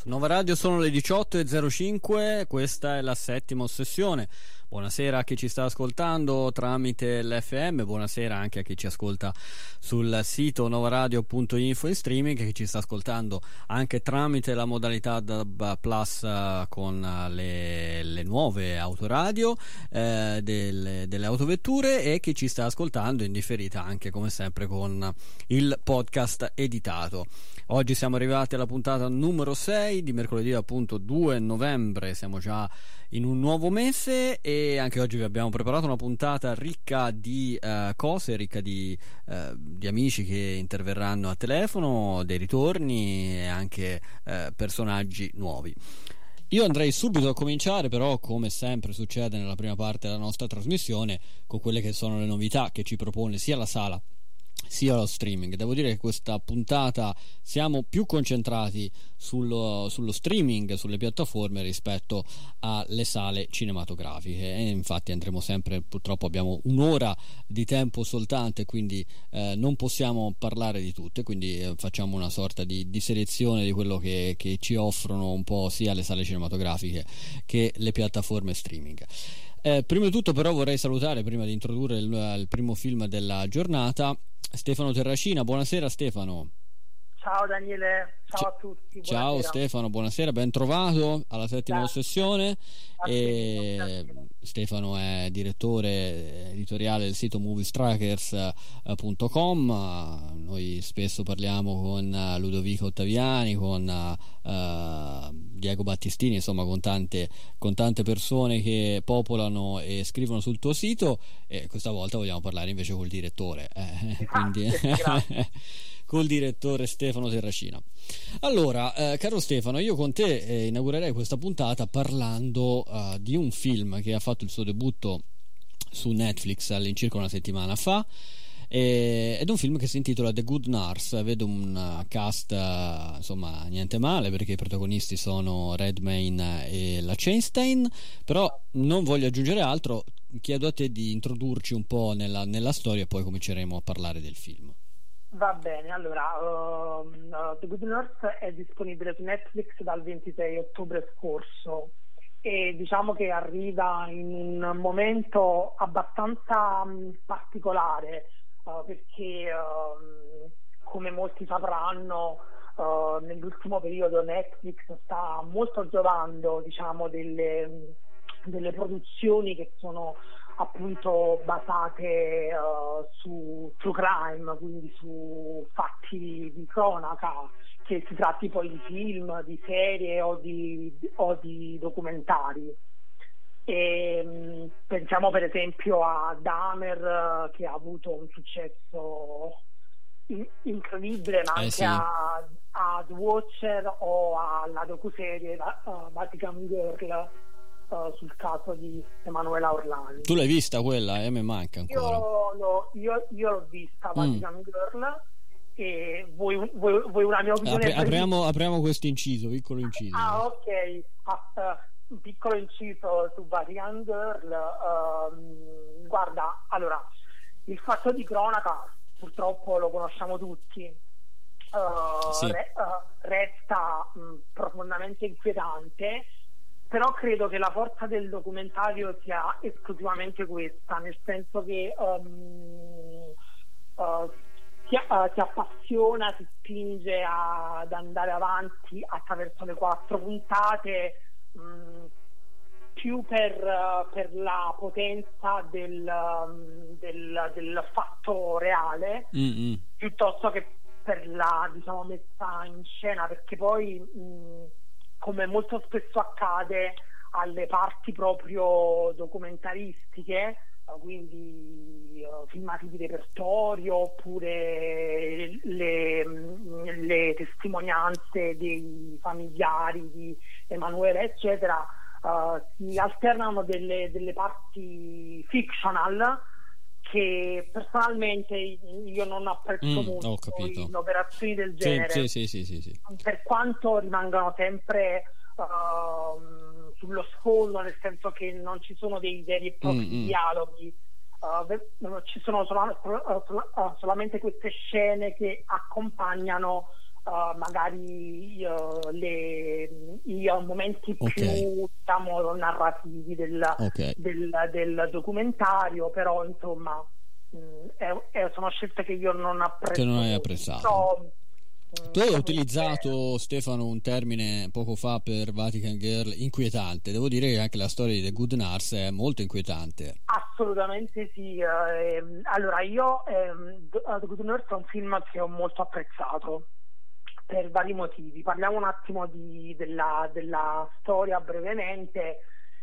Su Nova Radio sono le 18.05, questa è la settima ossessione. Buonasera a chi ci sta ascoltando tramite l'FM, buonasera anche a chi ci ascolta sul sito novaradio.info in streaming, e chi ci sta ascoltando anche tramite la modalità DAB Plus eh, con le, le nuove autoradio eh, delle, delle autovetture e chi ci sta ascoltando in differita anche come sempre con il podcast editato. Oggi siamo arrivati alla puntata numero 6 di mercoledì appunto 2 novembre, siamo già in un nuovo mese e anche oggi vi abbiamo preparato una puntata ricca di uh, cose, ricca di, uh, di, amici che interverranno a telefono, dei ritorni e anche uh, personaggi nuovi. Io andrei subito a cominciare, però, come sempre succede nella prima parte della nostra trasmissione, con quelle che sono le novità che ci propone sia la sala sia lo streaming. Devo dire che questa puntata siamo più concentrati sullo, sullo, streaming, sulle piattaforme rispetto alle sale cinematografiche e infatti andremo sempre, purtroppo abbiamo un'ora di tempo soltanto quindi eh, non possiamo parlare di tutte, quindi eh, facciamo una sorta di, di selezione di quello che, che ci offrono un po' sia le sale cinematografiche che le piattaforme streaming. Eh, prima di tutto però vorrei salutare, prima di introdurre il, il primo film della giornata, Stefano Terracina. Buonasera Stefano. Ciao Daniele, ciao a tutti. Buonasera. Ciao Stefano, buonasera, ben trovato alla settima Grazie. sessione. E Stefano è direttore editoriale del sito moviestrikers.com. Noi spesso parliamo con Ludovico Ottaviani, con uh, Diego Battistini, insomma con tante, con tante persone che popolano e scrivono sul tuo sito e questa volta vogliamo parlare invece col direttore. Eh, quindi... col direttore Stefano Terracina. Allora, eh, caro Stefano, io con te eh, inaugurerei questa puntata parlando uh, di un film che ha fatto il suo debutto su Netflix all'incirca una settimana fa. ed è un film che si intitola The Good Nurse. Vedo un cast uh, insomma niente male perché i protagonisti sono Redmayne e la Chainstein. Però non voglio aggiungere altro. Chiedo a te di introdurci un po' nella, nella storia e poi cominceremo a parlare del film. Va bene, allora uh, uh, The Good Nurse è disponibile su Netflix dal 26 ottobre scorso e diciamo che arriva in un momento abbastanza um, particolare uh, perché um, come molti sapranno nell'ultimo periodo Netflix sta molto giovando diciamo, delle, delle produzioni che sono appunto basate uh, su true crime, quindi su fatti di cronaca, che si tratti poi di film, di serie o di, o di documentari. E, um, pensiamo per esempio a Dahmer che ha avuto un successo in- incredibile, ma eh, anche sì. a, a, The Watcher o alla docuserie uh, Vatican Girl uh, sul caso di Emanuela Orlandi. Tu l'hai vista quella? Eh, mi manca ancora. Io, lo, io, io l'ho vista, Vatican mm. Girl. E vuoi, vuoi, vuoi, una mia opinione? Apri, apriamo, apriamo questo inciso, piccolo inciso. Ah, ok. Ah, uh, piccolo inciso su Vatican Girl. Uh, guarda, allora, il fatto di cronaca purtroppo lo conosciamo tutti. Uh, sì. re, uh, resta mh, profondamente inquietante però credo che la forza del documentario sia esclusivamente questa, nel senso che um, uh, ti, uh, ti, appassiona, ti spinge a, ad andare avanti attraverso le quattro puntate, um, più per, uh, per, la potenza del, um, del, del fatto reale, mm-hmm. piuttosto che per la diciamo, messa in scena, perché poi... Come molto spesso accade alle parti proprio documentaristiche, eh, quindi uh, filmati di repertorio oppure le, mm, le, testimonianze dei familiari di Emanuele, eccetera, uh, si alternano delle, delle parti fictional che personalmente io non apprezzo mm, molto in operazioni del genere. sì, sì, sì, per quanto rimangano sempre uh, sullo sfondo nel senso che non ci sono dei veri e propri mm, mm. dialoghi uh, ci sono sol- uh, solamente queste scene che accompagnano uh, magari uh, le, i momenti okay. più diciamo, narrativi del, okay. del, del, documentario, però insomma mh, mm, è, è, sono scelte che io non apprezzo. Che non hai apprezzato. Però, tu hai utilizzato, Stefano, un termine poco fa per Vatican Girl inquietante. Devo dire che anche la storia di The Good Nurse è molto inquietante. Assolutamente sì. Eh, allora, io eh, The Good Nurse è un film che ho molto apprezzato per vari motivi. Parliamo un attimo di, della, della, storia brevemente.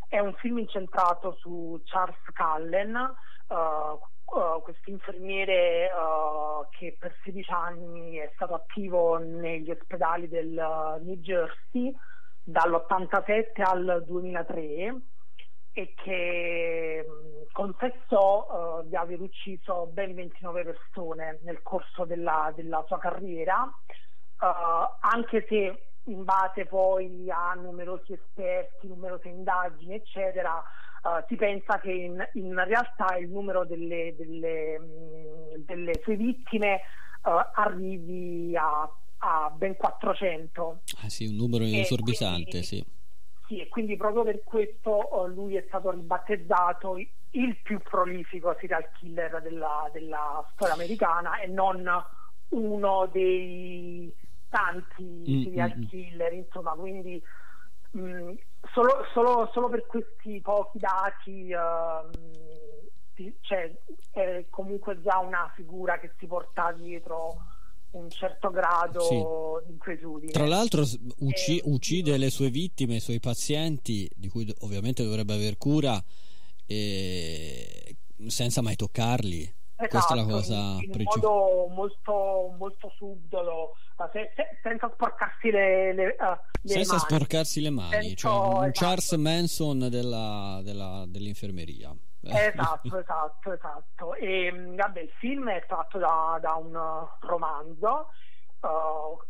È un film incentrato su Charles Cullen, uh, uh, questo infermiere uh, che per 16 anni è stato attivo negli ospedali del New Jersey dall'87 al 2003 e che confessò di aver ucciso ben 29 persone nel corso della, della sua carriera anche se in base poi a numerosi esperti, numerose indagini, eccetera, uh, si pensa che in, in, realtà il numero delle, delle, mh, delle sue vittime uh, arrivi a, a, ben 400. Ah sì, un numero esorbitante, quindi, sì. Sì, e quindi proprio per questo uh, lui è stato ribattezzato il più prolifico serial killer della, della storia americana e non uno dei tanti mm, serial mm, mm. killer, insomma, quindi mh, mm, solo, solo, solo, per questi pochi dati uh, cioè, è comunque già una figura che si porta dietro un certo grado sì. di inquietudine. Tra l'altro ucci- e... uccide le sue vittime, i suoi pazienti, di cui ovviamente dovrebbe aver cura, e... senza mai toccarli. Esatto, Questa è la cosa in, in modo molto, molto subdolo se, se, senza sporcarsi le, le, uh, le senza mani. sporcarsi le mani Sento, cioè un esatto. Charles Manson della, della, dell'infermeria esatto esatto esatto e vabbè il film è tratto da, da un romanzo uh,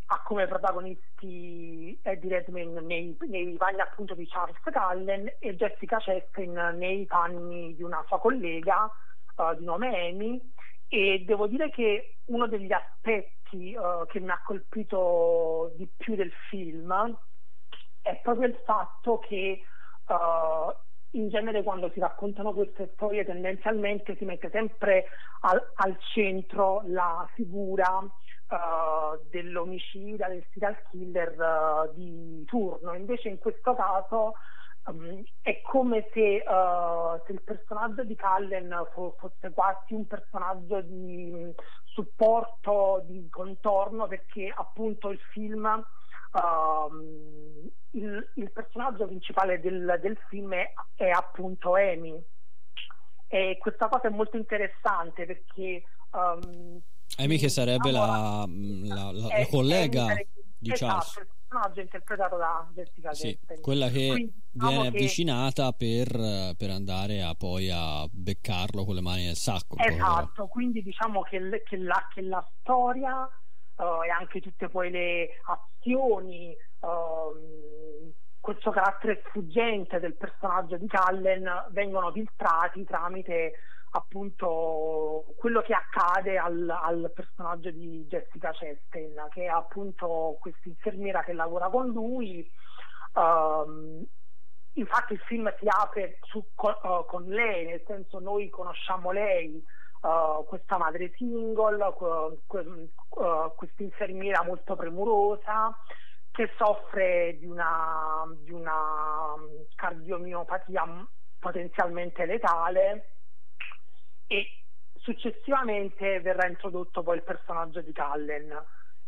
ha come protagonisti Eddie Redmayne nei, nei panni appunto di Charles Cullen e Jessica Chastain nei panni di una sua collega uh, di nome Amy e devo dire che uno degli aspetti uh, che mi ha colpito di più del film è proprio il fatto che uh, in genere quando si raccontano queste storie tendenzialmente si mette sempre al, al centro la figura uh, dell'omicida, del serial killer di turno, invece in questo caso Um, è come se, uh, se, il personaggio di Cullen fosse quasi un personaggio di supporto, di contorno, perché appunto il film, uh, il, il, personaggio principale del, del film è, è, appunto Amy. E questa cosa è molto interessante perché... Um, Amy che sarebbe la, la, la, la collega di esatto, Charles personaggio interpretato da Jessica sì, Chastain. Quella che Quindi, diciamo viene che... avvicinata per, per, andare a, poi a beccarlo con le mani nel sacco. Esatto, quindi diciamo che, che, la, che la, storia uh, e anche tutte poi le azioni, uh, questo carattere sfuggente del personaggio di Cullen vengono filtrati tramite appunto quello che accade al, al, personaggio di Jessica Chastain che è appunto questa infermiera che lavora con lui. Um, infatti il film si apre su, con, uh, con, lei nel senso noi conosciamo lei uh, questa madre single uh, questa infermiera molto premurosa che soffre di una, di una cardiomiopatia potenzialmente letale e successivamente verrà introdotto poi il personaggio di Cullen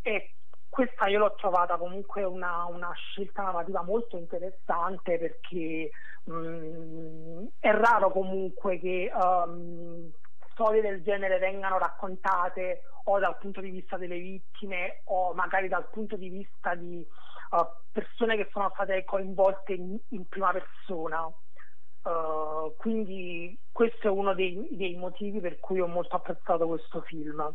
e questa io l'ho trovata comunque una, una scelta narrativa molto interessante perché mh, mm, è raro comunque che um, storie del genere vengano raccontate o dal punto di vista delle vittime o magari dal punto di vista di uh, persone che sono state coinvolte in, in prima persona. Uh, quindi questo è uno dei, dei, motivi per cui ho molto apprezzato questo film.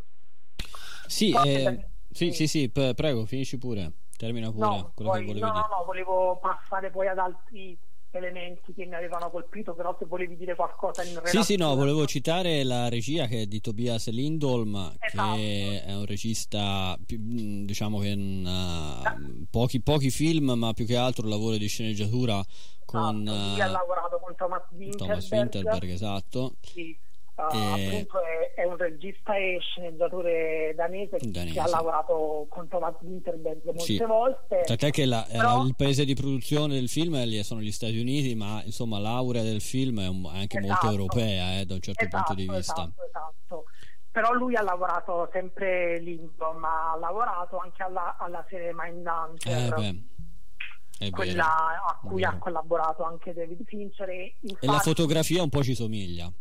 Sì, eh, sì, sì, sì, prego, finisci pure, termina pure no, quello poi, che volevi no, dire. No, no, volevo passare poi ad altri elementi che mi avevano colpito, però se volevi dire qualcosa in relazione... Sì, sì, no, volevo citare la regia che è di Tobias Lindholm, esatto. che è un regista, diciamo che in, uh, pochi, pochi film, ma più che altro lavoro di sceneggiatura con... Esatto. Ha lavorato con Thomas Winterberg. Thomas Winterberg, esatto. Sì Uh, e... Appunto è, è, un regista e sceneggiatore danese, danese, che ha lavorato con Thomas Winterberg molte sì. volte. Tant'è che la, Però... il paese di produzione del film sono gli Stati Uniti, ma insomma l'aurea del film è, un, è anche esatto. molto europea eh, da un certo esatto, punto di vista. Esatto, esatto. Però lui ha lavorato sempre lì, ma ha lavorato anche alla, alla serie Mindhunter. Eh quella a cui ha collaborato anche David Fincher e, infatti, e la fotografia un po' ci somiglia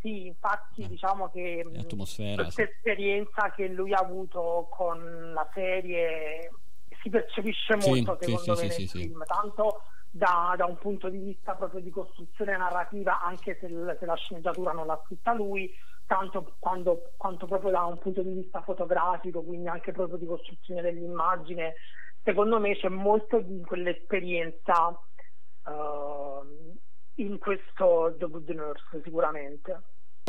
sì, infatti eh, diciamo che questa esperienza che lui ha avuto con la serie si percepisce molto sì, secondo sì, me sì, nel film, tanto da, da, un punto di vista proprio di costruzione narrativa, anche se, se la sceneggiatura non l'ha scritta lui, tanto quando, quanto proprio da un punto di vista fotografico, quindi anche proprio di costruzione dell'immagine, secondo me c'è molto di quell'esperienza uh, in questo The Good Nurse sicuramente.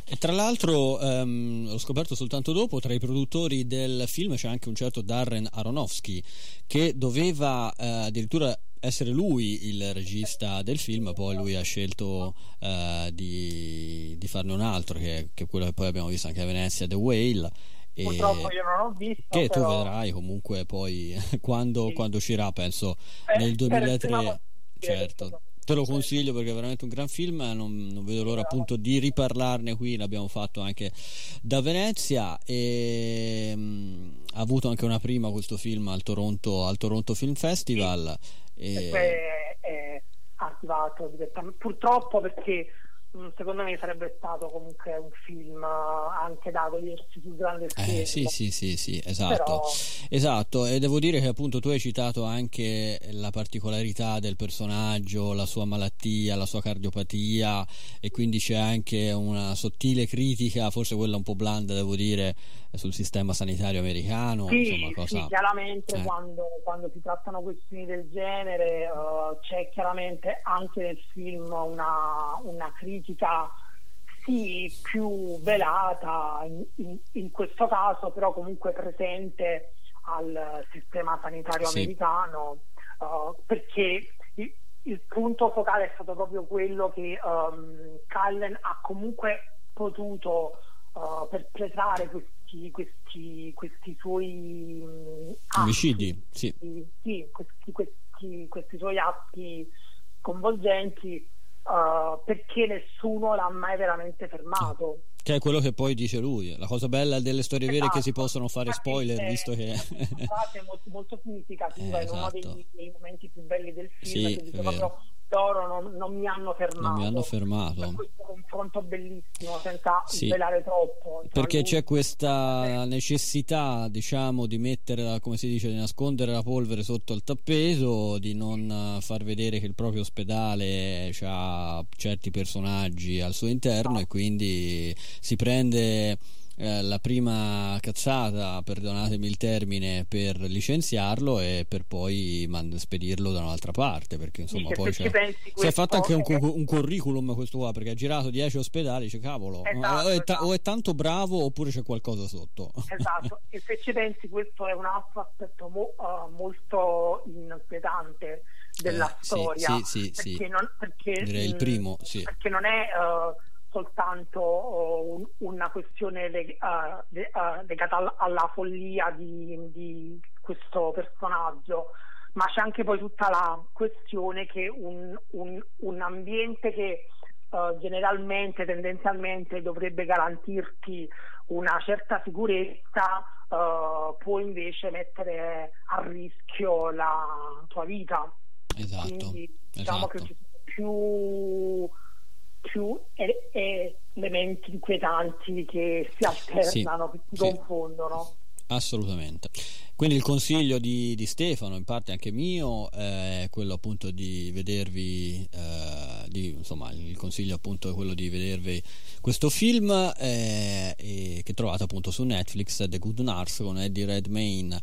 E tra l'altro, um, l'ho scoperto soltanto dopo, tra i produttori del film c'è anche un certo Darren Aronofsky che doveva uh, addirittura essere lui il regista del film, poi lui ha scelto uh, di, di, farne un altro, che, che, è quello che poi abbiamo visto anche a Venezia, The Whale. Purtroppo io non ho visto. Che però... tu vedrai comunque poi quando, sì. quando uscirà, penso eh, nel 2003. Certo te lo consiglio perché è veramente un gran film non, non, vedo l'ora appunto di riparlarne qui l'abbiamo fatto anche da Venezia e mh, mm, ha avuto anche una prima questo film al Toronto, al Toronto Film Festival sì. e... è, è attivato direttamente purtroppo perché secondo me sarebbe stato comunque un film anche da godersi sul grande schermo. Eh, sì, sì, sì, sì, esatto. Però... esatto. E devo dire che appunto tu hai citato anche la particolarità del personaggio, la sua malattia, la sua cardiopatia e quindi c'è anche una sottile critica, forse quella un po' blanda, devo dire, sul sistema sanitario americano. Sì, insomma, cosa... sì chiaramente eh. quando, quando, si trattano questioni del genere uh, c'è chiaramente anche nel film una, una critica sì più velata in, in, in, questo caso, però comunque presente al sistema sanitario sì. americano, uh, perché il, il, punto focale è stato proprio quello che um, Cullen ha comunque potuto uh, perpetrare questi, questi, questi suoi omicidi, sì. sì questi, questi, questi suoi atti coinvolgenti uh, perché nessuno l'ha mai veramente fermato. Che è quello che poi dice lui. La cosa bella delle storie esatto. vere è che si esatto. possono fare spoiler, visto che. È molto, molto significativa, eh, esatto. è uno dei, dei, momenti più belli del film. Sì, loro non, non, mi hanno fermato. Non mi hanno fermato. Questo confronto bellissimo, senza sì. svelare troppo. Perché lui... c'è questa necessità, diciamo, di mettere, come si dice, di nascondere la polvere sotto il tappeto, di non far vedere che il proprio ospedale ha certi personaggi al suo interno no. e quindi si prende eh, la prima cazzata, perdonatemi il termine, per licenziarlo e per poi man- spedirlo da un'altra parte. Perché insomma, sì, poi si è fatto anche un, un, curriculum questo qua perché ha girato 10 ospedali. Dice cavolo, esatto, o, è ta- esatto. o, è tanto bravo oppure c'è qualcosa sotto. Esatto, e se ci pensi, questo è un altro aspetto mo- uh, molto inquietante della eh, storia. Sì, sì, sì, perché non, perché, Direi il primo, sì. Perché non è. Uh, soltanto uh, un, una questione uh, de- uh, legata all- alla follia di, di, questo personaggio, ma c'è anche poi tutta la questione che un, un, un ambiente che generalmente, tendenzialmente dovrebbe garantirti una certa sicurezza, può invece mettere a rischio la tua vita. Esatto. Quindi diciamo esatto. che ci sono più più elementi inquietanti che si alternano, sì, che si sì. confondono. Assolutamente. Quindi il consiglio di, di, Stefano, in parte anche mio, è quello appunto di vedervi, eh, di, insomma il consiglio appunto è quello di vedervi questo film eh, che trovate appunto su Netflix, The Good Nurse con Eddie Redmayne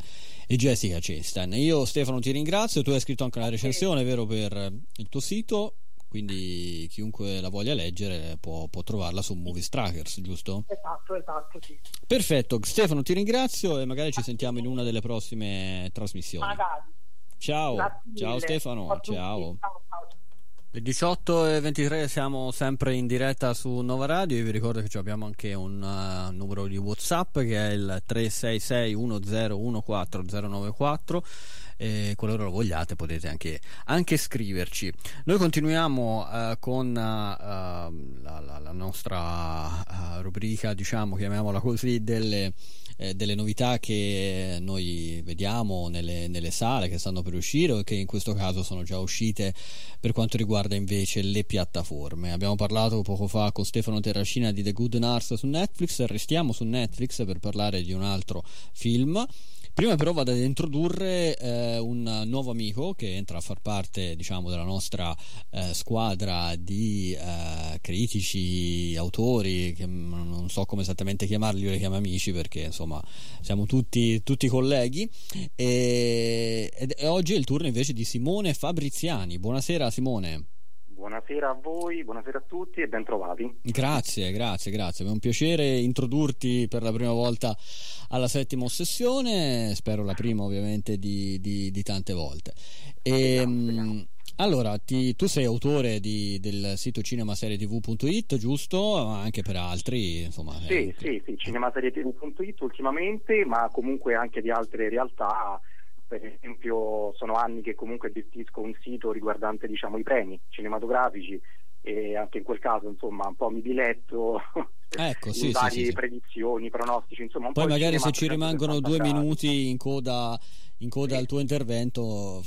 e Jessica Chastain. Io Stefano ti ringrazio, tu hai scritto anche una recensione, vero, per il tuo sito quindi chiunque la voglia leggere può, può trovarla su Movies Trackers, giusto? Esatto, esatto, sì. Perfetto, Stefano ti ringrazio e magari ci sentiamo in una delle prossime trasmissioni. Magari. Ciao, ciao Stefano, ciao. ciao. Le 18.23 siamo sempre in diretta su Nova Radio. Io vi ricordo che abbiamo anche un uh, numero di WhatsApp che è il 366 1014 e qualora lo vogliate potete anche, anche scriverci. Noi continuiamo uh, con uh, la, la, la, nostra rubrica, diciamo, chiamiamola così, delle eh, delle novità che noi vediamo nelle, nelle, sale che stanno per uscire o che in questo caso sono già uscite per quanto riguarda invece le piattaforme. Abbiamo parlato poco fa con Stefano Terracina di The Good Nurse su Netflix, restiamo su Netflix per parlare di un altro film Prima però vado ad introdurre eh, un nuovo amico che entra a far parte diciamo, della nostra eh, squadra di eh, critici, autori, che non so come esattamente chiamarli, io li chiamo amici perché insomma siamo tutti, tutti colleghi. E, e oggi è il turno invece di Simone Fabriziani. Buonasera Simone. Buonasera a voi, buonasera a tutti e bentrovati. Grazie, grazie, grazie. È un piacere introdurti per la prima volta alla settima sessione, spero la prima ovviamente di, di, di tante volte. E, ehm, allora, ti, tu sei autore di, del sito cinemaserietv.it, giusto? Anche per altri, insomma. Sì, eh, sì, sì, cinemaserietv.it ultimamente, ma comunque anche di altre realtà per esempio sono anni che comunque gestisco un sito riguardante diciamo, i premi cinematografici e anche in quel caso insomma un po' mi diletto ecco, sì, varie sì, sì, predizioni, pronostici insomma un poi magari se ci rimangono due minuti in coda in coda al tuo intervento.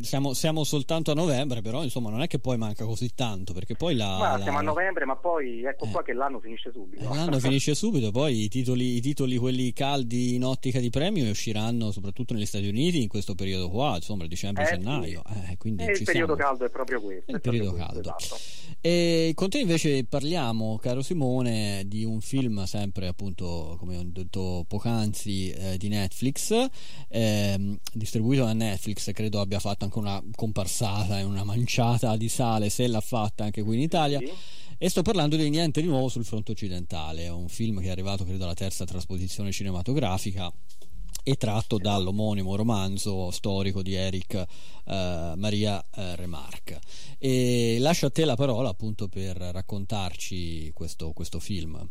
Siamo, siamo, soltanto a novembre, però insomma non è che poi manca così tanto, perché poi la... Ma la... siamo a novembre, ma poi ecco eh. qua che l'anno finisce subito. Eh, l'anno finisce subito, poi i titoli, i titoli, quelli caldi in ottica di premio usciranno soprattutto negli Stati Uniti in questo periodo qua, insomma dicembre-gennaio. Eh, sì. eh, il periodo siamo. caldo è proprio questo. È il periodo questo, caldo. Esatto. E con te invece parliamo, caro Simone, di un film sempre appunto, come ho detto poc'anzi, eh, di Netflix. Eh, Ehm, distribuito da Netflix, credo abbia fatto anche una comparsata e una manciata di sale, se l'ha fatta anche qui in Italia. Sì. E sto parlando di Niente di nuovo sul fronte occidentale, un film che è arrivato credo alla terza trasposizione cinematografica e tratto dall'omonimo romanzo storico di Eric eh, Maria eh, Remarque. E lascio a te la parola appunto per raccontarci questo, questo film.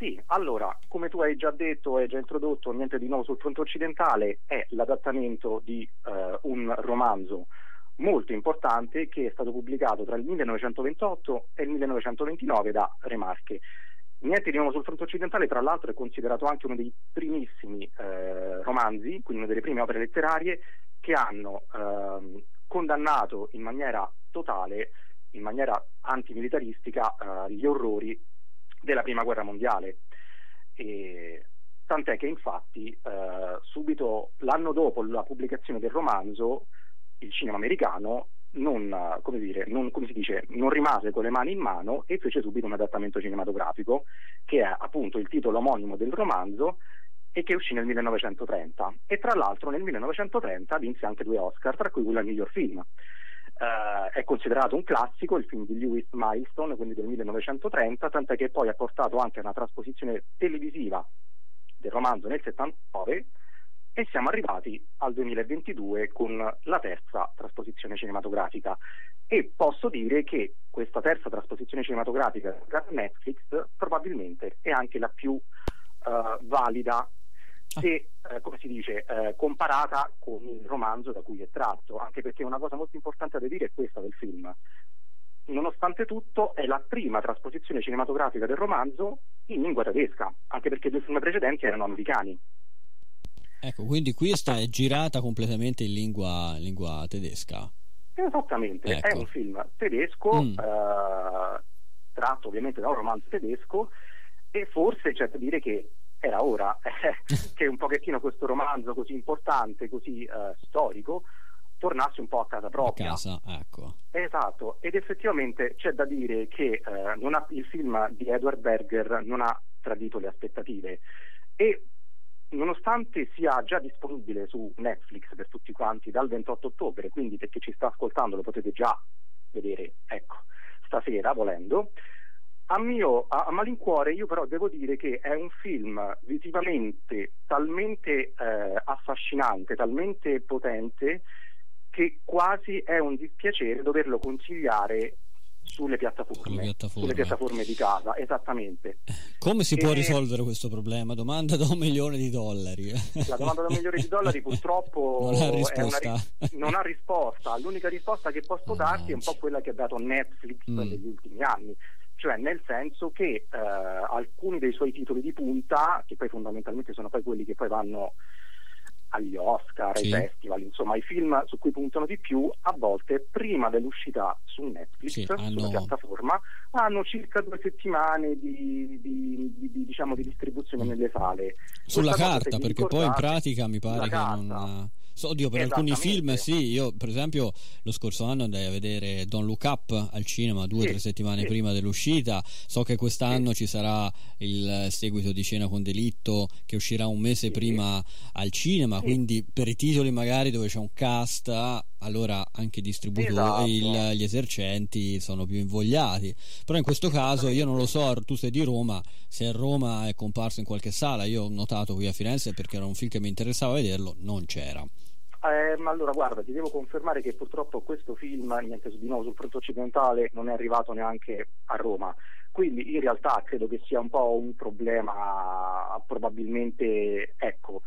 Sì, allora, come tu hai già detto, hai già introdotto, niente di nuovo sul fronte occidentale, è l'adattamento di eh, un romanzo molto importante che è stato pubblicato tra il 1928 e il 1929 da Remarque. Niente di nuovo sul fronte occidentale, tra l'altro, è considerato anche uno dei primissimi eh, romanzi, quindi una delle prime opere letterarie che hanno eh, condannato in maniera totale, in maniera antimilitaristica, eh, gli orrori della prima guerra mondiale. E, tant'è che infatti eh, subito l'anno dopo la pubblicazione del romanzo il cinema americano non, come dire, non, come dice, non, rimase con le mani in mano e fece subito un adattamento cinematografico che è appunto il titolo omonimo del romanzo e che uscì nel 1930 e tra l'altro nel 1930 vinse anche due Oscar tra cui quello al miglior film Uh, è considerato un classico, il film di Lewis Milestone, quindi del 1930, tant'è che poi ha portato anche a una trasposizione televisiva del romanzo nel 79 e siamo arrivati al 2022 con la terza trasposizione cinematografica. E posso dire che questa terza trasposizione cinematografica da Netflix probabilmente è anche la più uh, valida se, eh, come si dice, eh, comparata con il romanzo da cui è tratto, anche perché una cosa molto importante da dire è questa del film. Nonostante tutto, è la prima trasposizione cinematografica del romanzo in lingua tedesca, anche perché i due film precedenti erano americani. Ecco, quindi questa è girata completamente in lingua, lingua tedesca. Esattamente, ecco. è un film tedesco, mm. eh, tratto ovviamente da un romanzo tedesco, e forse c'è da dire che era ora che un pochettino questo romanzo così importante, così eh, storico, tornasse un po' a casa propria. A casa, ecco. Esatto, ed effettivamente c'è da dire che eh, ha, il film di Edward Berger non ha tradito le aspettative e nonostante sia già disponibile su Netflix per tutti quanti dal 28 ottobre, quindi per chi ci sta ascoltando lo potete già vedere, ecco, stasera volendo. A mio a, a, malincuore io però devo dire che è un film visivamente talmente eh, affascinante, talmente potente che quasi è un dispiacere doverlo consigliare sulle piattaforme, piattaforme. sulle piattaforme di casa, esattamente. Come si e... può risolvere questo problema? Domanda da un milione di dollari. La domanda da un milione di dollari purtroppo non ha risposta. Ri- non ha risposta. L'unica risposta che posso darti è un po' quella che ha dato Netflix mm. negli ultimi anni, cioè nel senso che eh, alcuni dei suoi titoli di punta, che poi fondamentalmente sono poi quelli che poi vanno agli Oscar, sì. ai festival, insomma i film su cui puntano di più, a volte prima dell'uscita su Netflix, sì, hanno... sulla piattaforma, hanno circa due settimane di, di, di, di diciamo, distribuzione nelle sale. Sulla Questa carta, perché poi in pratica mi pare che non Oddio, per alcuni film sì, io per esempio lo scorso anno andai a vedere Don't Look Up al cinema due o sì, tre settimane sì. prima dell'uscita, so che quest'anno sì. ci sarà il seguito di Cena con Delitto che uscirà un mese prima al cinema, quindi per i titoli magari dove c'è un cast allora anche i distributori, esatto. il, gli esercenti sono più invogliati. Però in questo caso io non lo so, tu sei di Roma, se a Roma è comparso in qualche sala, io ho notato qui a Firenze perché era un film che mi interessava vederlo, non c'era. Eh, ma allora guarda, ti devo confermare che purtroppo questo film, niente di nuovo sul fronte occidentale, non è arrivato neanche a Roma. Quindi in realtà credo che sia un po' un problema probabilmente ecco,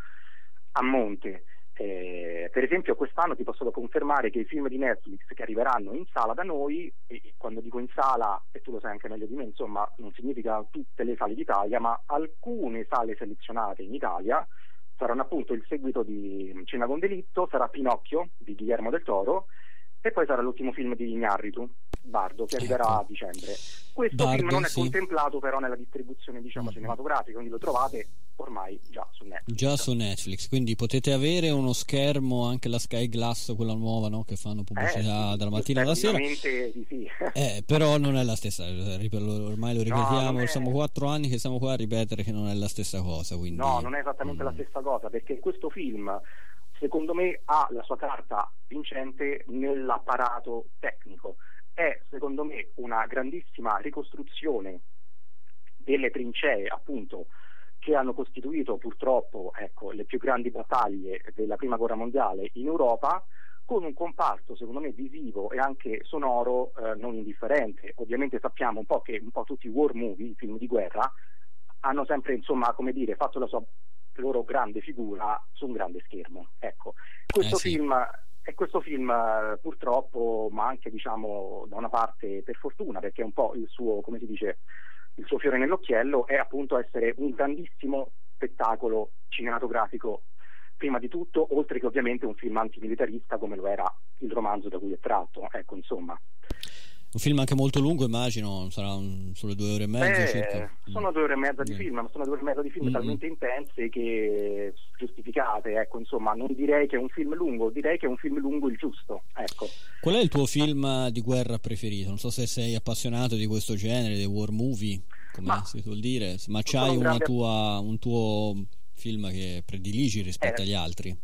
a monte. Eh, per esempio quest'anno ti posso confermare che i film di Netflix che arriveranno in sala da noi, e quando dico in sala, e tu lo sai anche meglio di me, insomma non significa tutte le sale d'Italia, ma alcune sale selezionate in Italia, saranno appunto il seguito di Cena con delitto, sarà Pinocchio di Guillermo del Toro e poi sarà l'ultimo film di Ignarritu, Bardo, che arriverà ecco. a dicembre. Questo Bardo, film non è sì. contemplato però nella distribuzione diciamo, mm. cinematografica, quindi lo trovate ormai già. Già su Netflix, quindi potete avere uno schermo, anche la Sky Glass, quella nuova, no? che fanno pubblicità eh, dalla mattina alla sera. Sì. eh, però non è la stessa, ormai lo ripetiamo, no, siamo quattro anni che siamo qua a ripetere che non è la stessa cosa. Quindi... No, non è esattamente mm. la stessa cosa, perché questo film secondo me ha la sua carta vincente nell'apparato tecnico. È secondo me una grandissima ricostruzione delle trincee appunto che hanno costituito purtroppo ecco, le più grandi battaglie della prima guerra mondiale in Europa con un comparto secondo me visivo e anche sonoro eh, non indifferente. Ovviamente sappiamo un po' che un po' tutti i war movie, i film di guerra, hanno sempre insomma, come dire, fatto la sua loro grande figura su un grande schermo. Ecco, questo eh sì. film e questo film purtroppo, ma anche diciamo da una parte per fortuna, perché è un po' il suo, come si dice, il suo fiore nell'occhiello è appunto essere un grandissimo spettacolo cinematografico prima di tutto, oltre che ovviamente un film antimilitarista come lo era il romanzo da cui è tratto, ecco insomma. Un film anche molto lungo, immagino, sarà un, sulle due ore e mezza Beh, circa. Sono due ore e mezza di mm. film, ma sono due ore e mezza di film mm-hmm. talmente intense che giustificate, ecco, insomma, non direi che è un film lungo, direi che è un film lungo il giusto, ecco. Qual è il tuo film di guerra preferito? Non so se sei appassionato di questo genere, dei war movie, come ma, si suol dire, ma c'hai grande... tua, un tuo film che prediligi rispetto eh, agli altri?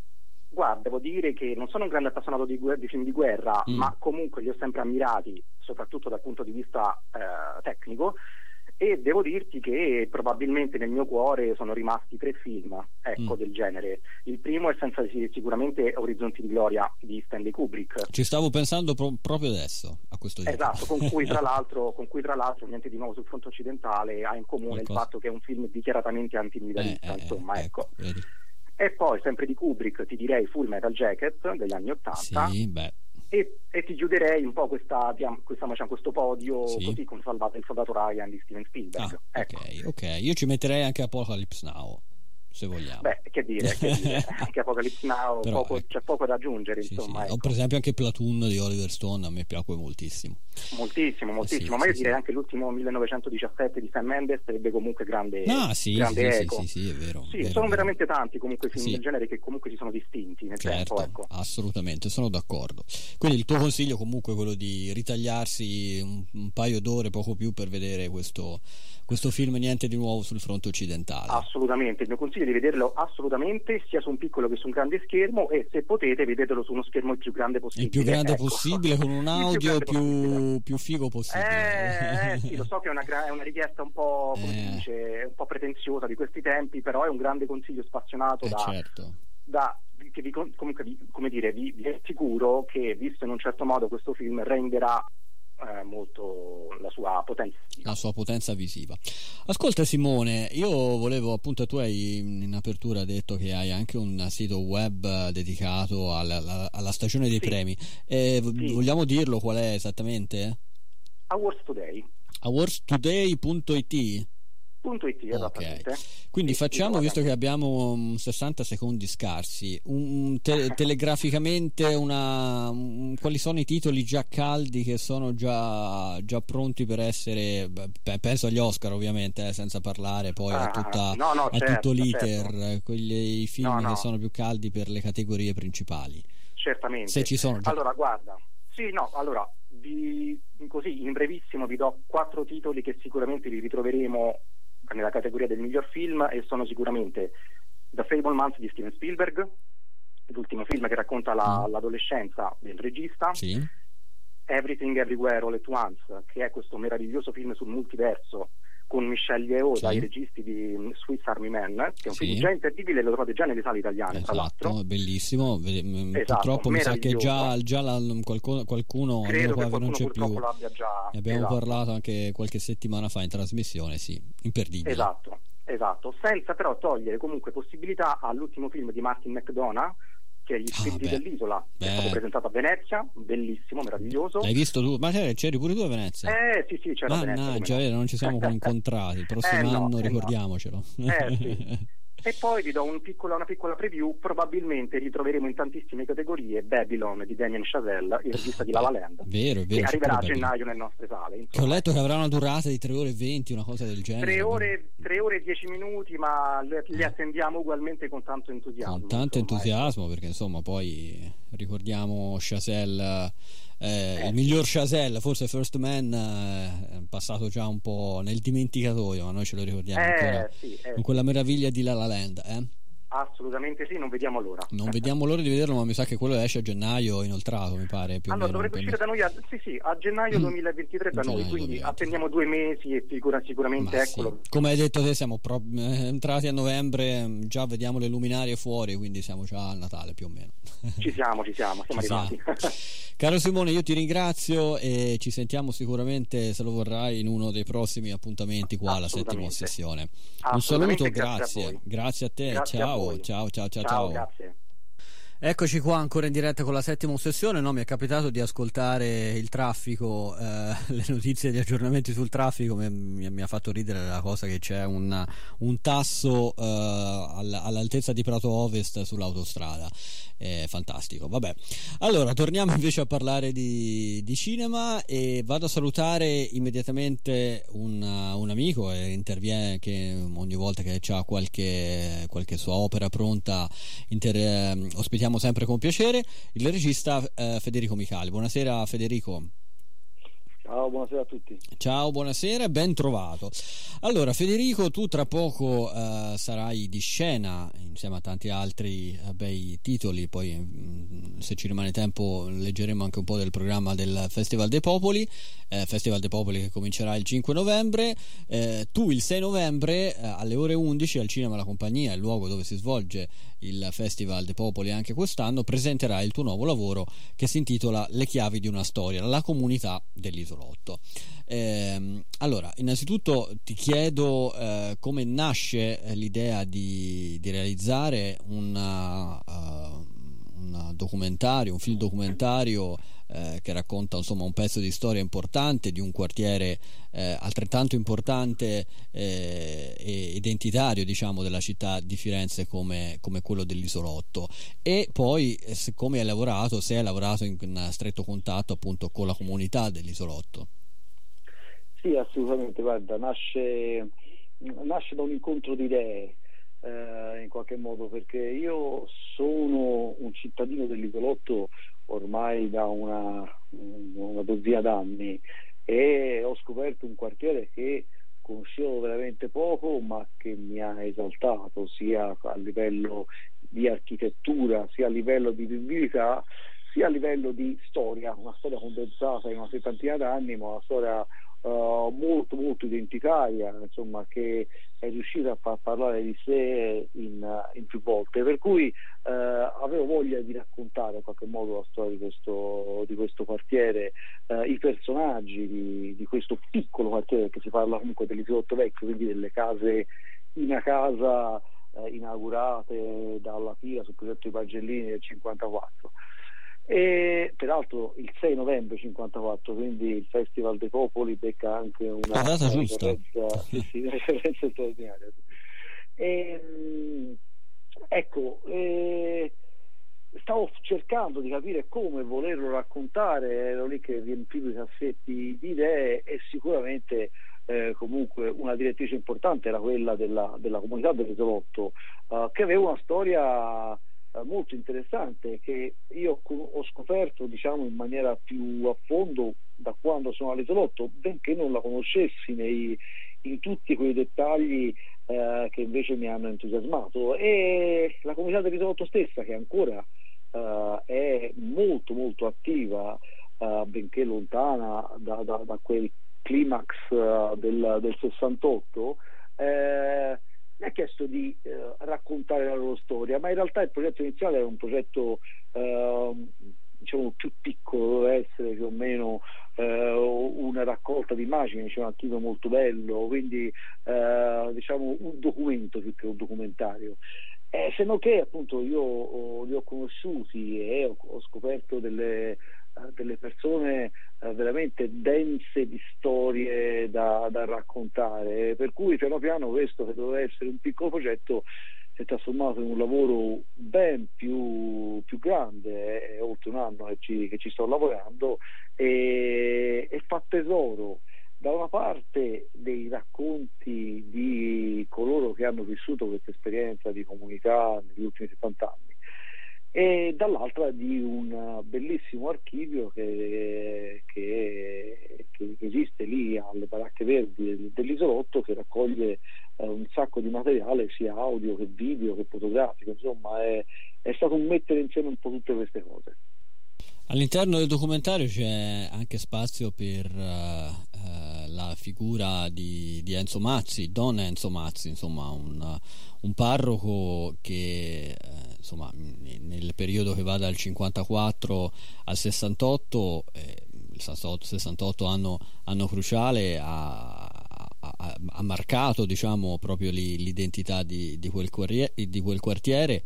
Guarda, devo dire che non sono un grande appassionato di, di film di guerra, mm. ma comunque li ho sempre ammirati, soprattutto dal punto di vista eh, tecnico. E devo dirti che probabilmente nel mio cuore sono rimasti tre film ecco, mm. del genere. Il primo è senza sicuramente Orizzonti di Gloria di Stanley Kubrick. Ci stavo pensando pro- proprio adesso a questo gioco. Esatto, con cui, tra l'altro, con cui tra l'altro niente di nuovo sul fronte occidentale ha in comune il fatto che è un film dichiaratamente antimilitarista. Eh, eh, insomma, eh, ecco. ecco e poi sempre di Kubrick ti direi Full Metal Jacket degli anni Ottanta. Sì, e, e, ti chiuderei un po' questa, questa, diciamo, questo podio sì. così salvato il soldato Ryan di Steven Spielberg. Ah, ecco. ok, ok. Io ci metterei anche Apocalypse Now se vogliamo. Beh, che dire, che dire. anche Apocalypse Now Però, poco, ecco. c'è poco da aggiungere. Sì, insomma, sì. Ecco. O per esempio anche Platoon di Oliver Stone a me piace moltissimo. Moltissimo, moltissimo, Eh sì, ma io direi anche l'ultimo 1917 di Sam Mendes sarebbe comunque grande, Ah, sì, grande sì, eco. sì, è vero. Sì, vero, sono vero. veramente tanti comunque film del genere che comunque si sono distinti nel Certo, tempo, ecco. assolutamente, sono d'accordo. Quindi il tuo consiglio comunque è quello di ritagliarsi un, un paio d'ore, poco più, per vedere questo, questo film Niente di nuovo sul fronte occidentale. Assolutamente, il mio consiglio è di vederlo assolutamente sia su un piccolo che su un grande schermo e se potete vedetelo su uno schermo il più grande possibile. il più grande ecco. possibile, con un più audio possibile. più, più figo possibile. Eh, eh, sì, lo so che è una, gra- è una richiesta un po', Eh. dice, un po' pretenziosa di questi tempi, però è un grande consiglio spazionato Eh, da, certo. da- che vi, comunque vi, come dire, vi, vi assicuro che visto in un certo modo questo film renderà eh, molto la sua potenza. la sua potenza visiva. Ascolta Simone, io volevo appunto tu hai in apertura detto che hai anche un sito web dedicato alla, alla- alla stagione dei Sì. premi. Eh, Sì. Vogliamo dirlo qual è esattamente? Awards Today. awardstoday.it IT, esattamente. Quindi facciamo, visto che abbiamo mm, 60 secondi scarsi, un, te- telegraficamente una, un- quali sono i titoli già caldi che sono già, già pronti per essere, beh, penso agli Oscar ovviamente, eh, senza parlare poi a, Ah, tutta- no, no, a certo, tutto l'iter, certo. quelli, i film No, no. che sono più caldi per le categorie principali. Certamente. Se ci sono già. Allora, guarda, sì, no, allora, vi, così in brevissimo vi do quattro titoli che sicuramente li ritroveremo nella categoria del miglior film e sono sicuramente The Fablemans di Steven Spielberg, l'ultimo film che racconta la- Mm. l'adolescenza del regista, Sì? Everything Everywhere All at Once, che è questo meraviglioso film sul multiverso con Michelle Yeoh Sì. dai registi di Swiss Army Man, che è un Sì. film già imperdibile, lo trovate già nelle sale italiane, tra l'altro. Esatto, è bellissimo. Vede- m- Esatto, Purtroppo mi sa che già, già la- qualcuno, qualcuno almeno Credo che che non qualcuno c'è più. l'abbia già Ne abbiamo esatto. parlato anche qualche settimana fa in trasmissione, sì, imperdibile. Esatto, esatto, senza però togliere comunque possibilità all'ultimo film di Martin McDonough, che è Gli Ah, spiriti beh. dell'isola, che è Beh. stato presentato a Venezia, bellissimo, meraviglioso. L'hai visto tu? Ma c'eri, pure tu a Venezia? Eh sì, sì, c'era a Venezia. Mannaggia, non ci siamo no. incontrati. Il prossimo Eh, no, anno eh, no. ricordiamocelo. Eh, sì. E poi vi do un piccolo- una piccola preview, probabilmente ritroveremo in tantissime categorie Babylon di Damien Chazelle, il regista di La La Land, Vero, è che vero. arriverà a super bello. gennaio nelle nostre sale. Ho letto che avrà una durata di 3 ore e 20, una cosa del genere. Tre ore, tre ore e dieci minuti, ma le- li attendiamo ugualmente con tanto entusiasmo. Con tanto insomma, entusiasmo, perché insomma poi ricordiamo Chazelle, eh, Eh. il miglior Chazelle, forse First Man, eh, è passato già un po' nel dimenticatoio, ma noi ce lo ricordiamo ecco. ancora Eh, sì, eh, con quella meraviglia di La La Land. Assolutamente sì, non vediamo l'ora. Non vediamo l'ora di vederlo, ma mi sa che quello esce a gennaio inoltrato, mi pare Allora, meno. dovrebbe uscire da noi a, sì, sì, a gennaio Mm. 2023 da noi, Gennaio quindi 2023. attendiamo due mesi e sicura- sicuramente Ma ecco, sì. Come hai detto te, siamo pro- eh, entrati a novembre, mm, già vediamo le luminarie fuori, quindi siamo già a Natale più o meno. ci siamo, ci siamo, siamo Ci arrivati. Caro Simone, io ti ringrazio e ci sentiamo sicuramente, se lo vorrai, in uno dei prossimi appuntamenti qua alla settima sessione. Un saluto, grazie. grazie a. Grazie a te, Grazie a ciao, voi. ciao, ciao, ciao, Ciao, grazie. Eccoci qua ancora in diretta con la settima ossessione. No, mi è capitato di ascoltare il traffico, eh, le notizie e gli aggiornamenti sul traffico. Mi, mi- mi ha fatto ridere la cosa che c'è un, un tasso eh, all- all'altezza di Prato Ovest sull'autostrada. È fantastico. Vabbè, allora torniamo invece a parlare di, di cinema e vado a salutare immediatamente un, un amico e interviene che ogni volta che ha qualche, qualche sua opera pronta inter- ehm, ospitiamo sempre con piacere il regista eh, Federico Micali. Buonasera Federico. Ciao, buonasera a tutti. Ciao, buonasera, ben trovato. Allora, Federico, tu tra poco eh, sarai di scena insieme a tanti altri eh, bei titoli, poi mm, se ci rimane tempo leggeremo anche un po' del programma del Festival dei Popoli, eh, Festival dei Popoli che comincerà il 5 novembre. Eh, tu il 6 novembre eh, alle ore 11 al Cinema La Compagnia, il luogo dove si svolge il Festival dei Popoli anche quest'anno, presenterai il tuo nuovo lavoro che si intitola Le chiavi di una storia, la comunità dell'isolotto. Ehm, allora, innanzitutto ti chiedo eh, come nasce eh, l'idea di, di realizzare una, uh, un documentario, un film documentario eh, che racconta insomma, un pezzo di storia importante di un quartiere eh, altrettanto importante eh, e identitario diciamo, della città di Firenze come, come quello dell'isolotto. E poi eh, come hai lavorato, se hai lavorato in, in stretto contatto appunto con la comunità dell'isolotto. Sì, assolutamente, guarda, nasce, nasce da un incontro di idee eh, in qualche modo, perché io sono un cittadino dell'isolotto ormai da una, una dozzina d'anni e ho scoperto un quartiere che conoscevo veramente poco ma che mi ha esaltato sia a livello di architettura sia a livello di vivibilità sia a livello di storia, una storia condensata in una settantina d'anni ma una storia uh, molto molto identitaria, insomma, che è riuscita a far parlare di sé in, in più volte, per cui uh, avevo voglia di raccontare in qualche modo la storia di questo, di questo quartiere, uh, i personaggi di, di, questo piccolo quartiere, che si parla comunque dell'isolotto vecchio, quindi delle case in a casa inaugurate dalla FIA sul progetto di Pagellini del 1954 e peraltro il 6 novembre 54 quindi il Festival dei Popoli becca anche una, La data una giusta. sì, una referenza straordinaria. E, ehm, ecco eh, stavo cercando di capire come volerlo raccontare ero lì che riempivo i cassetti di idee e sicuramente eh, comunque una direttrice importante era quella della, della comunità dell'isolotto eh, che aveva una storia molto interessante che io ho scoperto diciamo, in maniera più a fondo da quando sono all'isolotto, benché non la conoscessi nei, in tutti quei dettagli eh, che invece mi hanno entusiasmato. E la comunità dell'isolotto stessa che ancora eh, è molto molto attiva eh, benché lontana da, da, da quel climax eh, del, del 68 mi ha chiesto di eh, raccontare la loro storia, ma in realtà il progetto iniziale era un progetto eh, diciamo più piccolo, doveva essere più o meno eh, una raccolta di immagini, c'è un archivio molto bello, quindi eh, diciamo un documento più che un documentario. Eh, se non che appunto io oh, li ho conosciuti e ho, ho scoperto delle, delle persone eh, veramente dense di storie da, da, raccontare, per cui piano piano questo che doveva essere un piccolo progetto si è trasformato in un lavoro ben più, più grande, è oltre un anno che ci, che ci sto lavorando e, e fa tesoro da una parte dei racconti di coloro che hanno vissuto questa esperienza di comunità negli ultimi 70 anni e dall'altra di un bellissimo archivio che, che, che esiste lì alle baracche verdi dell'isolotto che raccoglie eh, un sacco di materiale sia audio che video che fotografico, insomma è, è stato un mettere insieme un po' tutte queste cose. All'interno del documentario c'è anche spazio per uh, uh, la figura di, di, Enzo Mazzi, Don Enzo Mazzi, insomma un, un parroco che uh, insomma, nel periodo che va dal 54 al 68, eh, il 68, anno, anno cruciale, ha, ha, ha marcato diciamo, proprio l'identità di, di, quel quartiere, di quel quartiere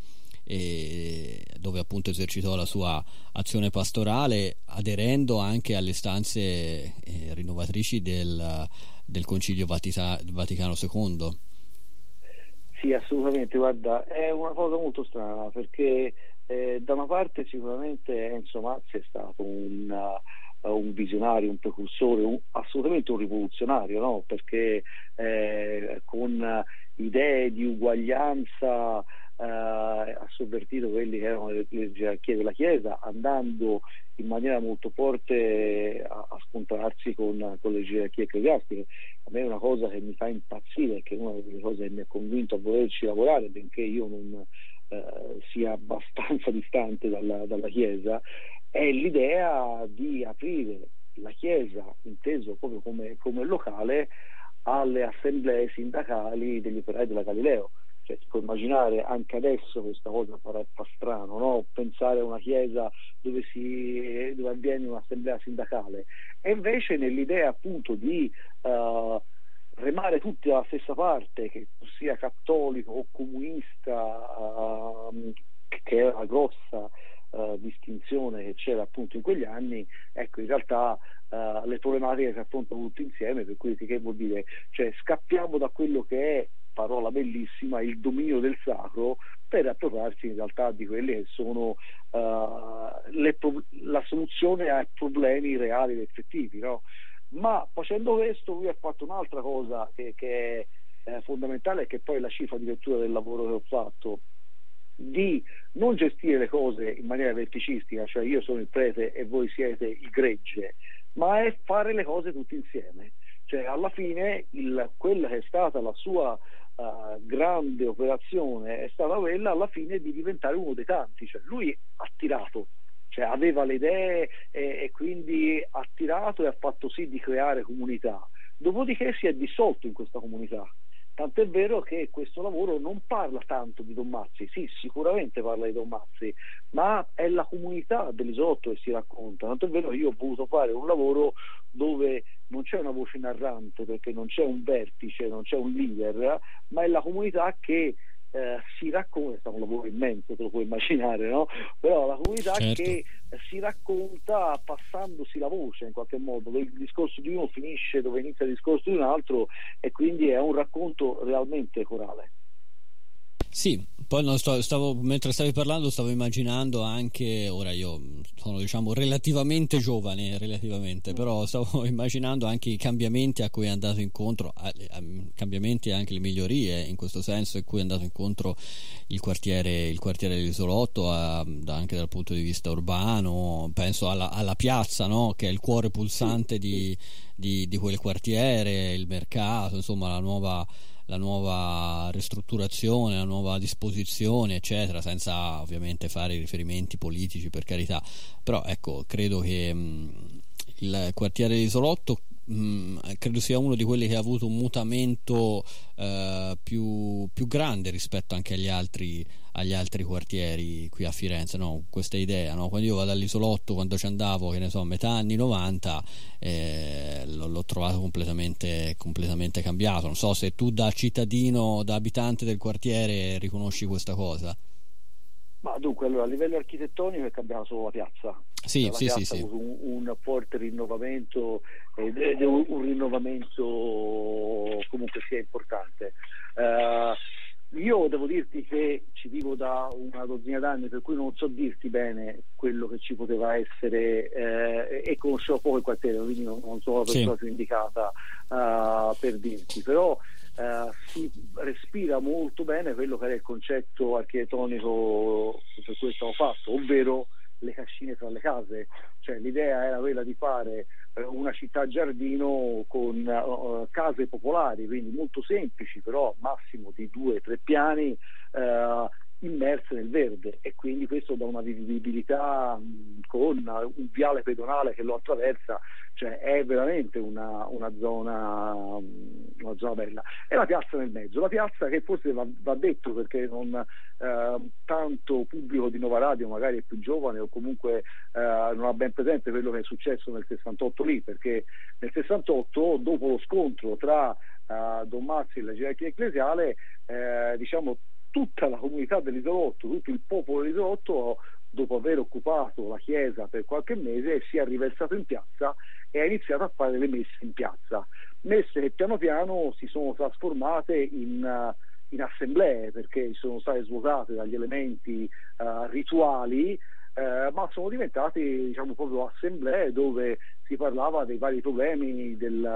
dove appunto esercitò la sua azione pastorale aderendo anche alle stanze eh, rinnovatrici del, del Concilio Vatica, Vaticano II. Sì, assolutamente, guarda, è una cosa molto strana perché eh, da una parte sicuramente Enzo Mazzi è stato un, uh, un visionario, un precursore, un, assolutamente un rivoluzionario, no? perché eh, con idee di uguaglianza ha sovvertito quelli che erano le, le, gerarchie della Chiesa, andando in maniera molto forte a, a scontrarsi con, con, le gerarchie ecclesiastiche. A me è una cosa che mi fa impazzire, che è una delle cose che mi ha convinto a volerci lavorare, benché io non eh, sia abbastanza distante dalla, dalla Chiesa, è l'idea di aprire la Chiesa, inteso proprio come, come locale, alle assemblee sindacali degli operai della Galileo cioè, si può immaginare anche adesso questa cosa fa, strano, no? pensare a una chiesa dove, si, dove, avviene un'assemblea sindacale e invece nell'idea appunto di uh, remare tutti dalla stessa parte, che sia cattolico o comunista, uh, che è la grossa uh, distinzione che c'era appunto in quegli anni, ecco in realtà uh, le problematiche si affrontano tutte insieme, per cui che vuol dire? Cioè scappiamo da quello che è, parola bellissima, il dominio del sacro per appropriarsi in realtà di quelle che sono pro- la soluzione ai problemi reali ed effettivi. No? Ma facendo questo lui ha fatto un'altra cosa che, che è eh, fondamentale che poi è la cifra di lettura del lavoro che ho fatto di non gestire le cose in maniera verticistica, cioè io sono il prete e voi siete il gregge, ma è fare le cose tutti insieme. Cioè alla fine il, quella che è stata la sua uh, grande operazione è stata quella alla fine di diventare uno dei tanti, cioè lui ha tirato, cioè aveva le idee e, e quindi ha tirato e ha fatto sì di creare comunità, dopodiché si è dissolto in questa comunità Tant'è vero che questo lavoro non parla tanto di Don Mazzi, sì, sicuramente parla di Don Mazzi, ma è la comunità dell'isolotto che si racconta. Tant'è vero che io ho voluto fare un lavoro dove non c'è una voce narrante, perché non c'è un vertice, non c'è un leader, ma è la comunità che eh, si racconta, è un lavoro immenso, te lo puoi immaginare, no? però la comunità certo. che si racconta passandosi la voce in qualche modo, dove il discorso di uno finisce dove inizia il discorso di un altro e quindi è un racconto realmente corale. Sì, poi sto, stavo, mentre stavi parlando stavo immaginando anche, ora io sono diciamo relativamente giovane, relativamente, però stavo immaginando anche i cambiamenti a cui è andato incontro, cambiamenti e anche le migliorie in questo senso, a cui è andato incontro il quartiere, il quartiere dell'Isolotto, a, anche dal punto di vista urbano, penso alla, alla piazza, no? che è il cuore pulsante di, di, di quel quartiere, il mercato, insomma la nuova la nuova ristrutturazione, la nuova disposizione, eccetera, senza ovviamente fare riferimenti politici per carità, però ecco, credo che mh, il quartiere di Isolotto mh, credo sia uno di quelli che ha avuto un mutamento eh, più, più, grande rispetto anche agli altri, agli altri quartieri qui a Firenze. No? Questa idea, no? quando io vado all'isolotto, quando ci andavo, che ne so, a metà anni 90, eh, l'ho, l'ho, trovato completamente, completamente cambiato. Non so se tu da cittadino, da abitante del quartiere riconosci questa cosa. Ma dunque, allora, a livello architettonico è cambiata solo la piazza. Sì, cioè, la sì, piazza sì, ha avuto un, un, forte rinnovamento ed è un, rinnovamento comunque sia importante. Uh, io devo dirti che ci vivo da una dozzina d'anni, per cui non so dirti bene quello che ci poteva essere eh, e conoscevo poco il quartiere, quindi non, non sono la persona sì. più indicata uh, per dirti, però Uh, si respira molto bene quello che era il concetto architettonico per cui è stato fatto, ovvero le cascine tra le case, cioè l'idea era quella di fare uh, una città giardino con uh, case popolari, quindi molto semplici, però massimo di due o tre piani immerse nel verde e quindi questo dà una vivibilità mh, con un viale pedonale che lo attraversa, cioè è veramente una, una, zona, una zona bella. E la piazza nel mezzo, la piazza che forse va, va detto perché non eh, tanto pubblico di Nova Radio magari è più giovane o comunque eh, non ha ben presente quello che è successo nel 68 lì, perché nel 68 dopo lo scontro tra uh, Don Mazzi e la gerarchia ecclesiale, eh, diciamo tutta la comunità dell'isolotto, tutto il popolo dell'isolotto, dopo aver occupato la chiesa per qualche mese, si è riversato in piazza e ha iniziato a fare le messe in piazza. Messe che piano piano si sono trasformate in, uh, in assemblee perché sono state svuotate dagli elementi uh, rituali eh, ma sono diventate diciamo, proprio assemblee dove si parlava dei vari problemi del,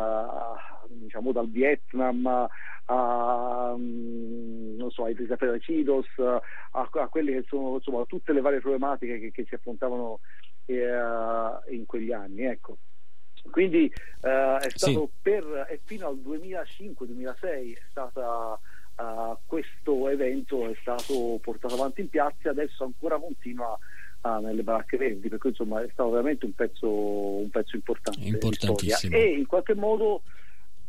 diciamo, dal Vietnam a, mm, non so, ai fratricidos, a, a quelle che sono insomma, tutte le varie problematiche che, che si affrontavano eh, in quegli anni. Ecco. Quindi eh, è stato sì. per, e fino al 2005-2006 è stata Uh, questo evento è stato portato avanti in piazza e adesso ancora continua ah, nelle baracche verdi, per cui insomma è stato veramente un pezzo, un pezzo importante. Importantissimo. E in qualche modo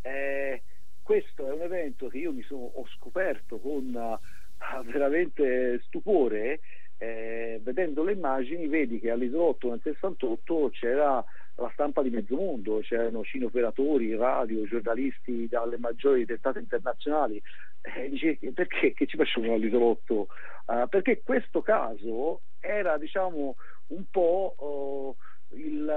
eh, questo è un evento che io mi sono, ho scoperto con uh, veramente stupore. Eh, vedendo le immagini vedi che all'isolotto nel 68 c'era la stampa di mezzo mondo, c'erano cineoperatori, radio, giornalisti dalle maggiori testate internazionali. Eh, dice, perché che ci facevano all'isolotto? Uh, perché questo caso era diciamo un po' oh, il,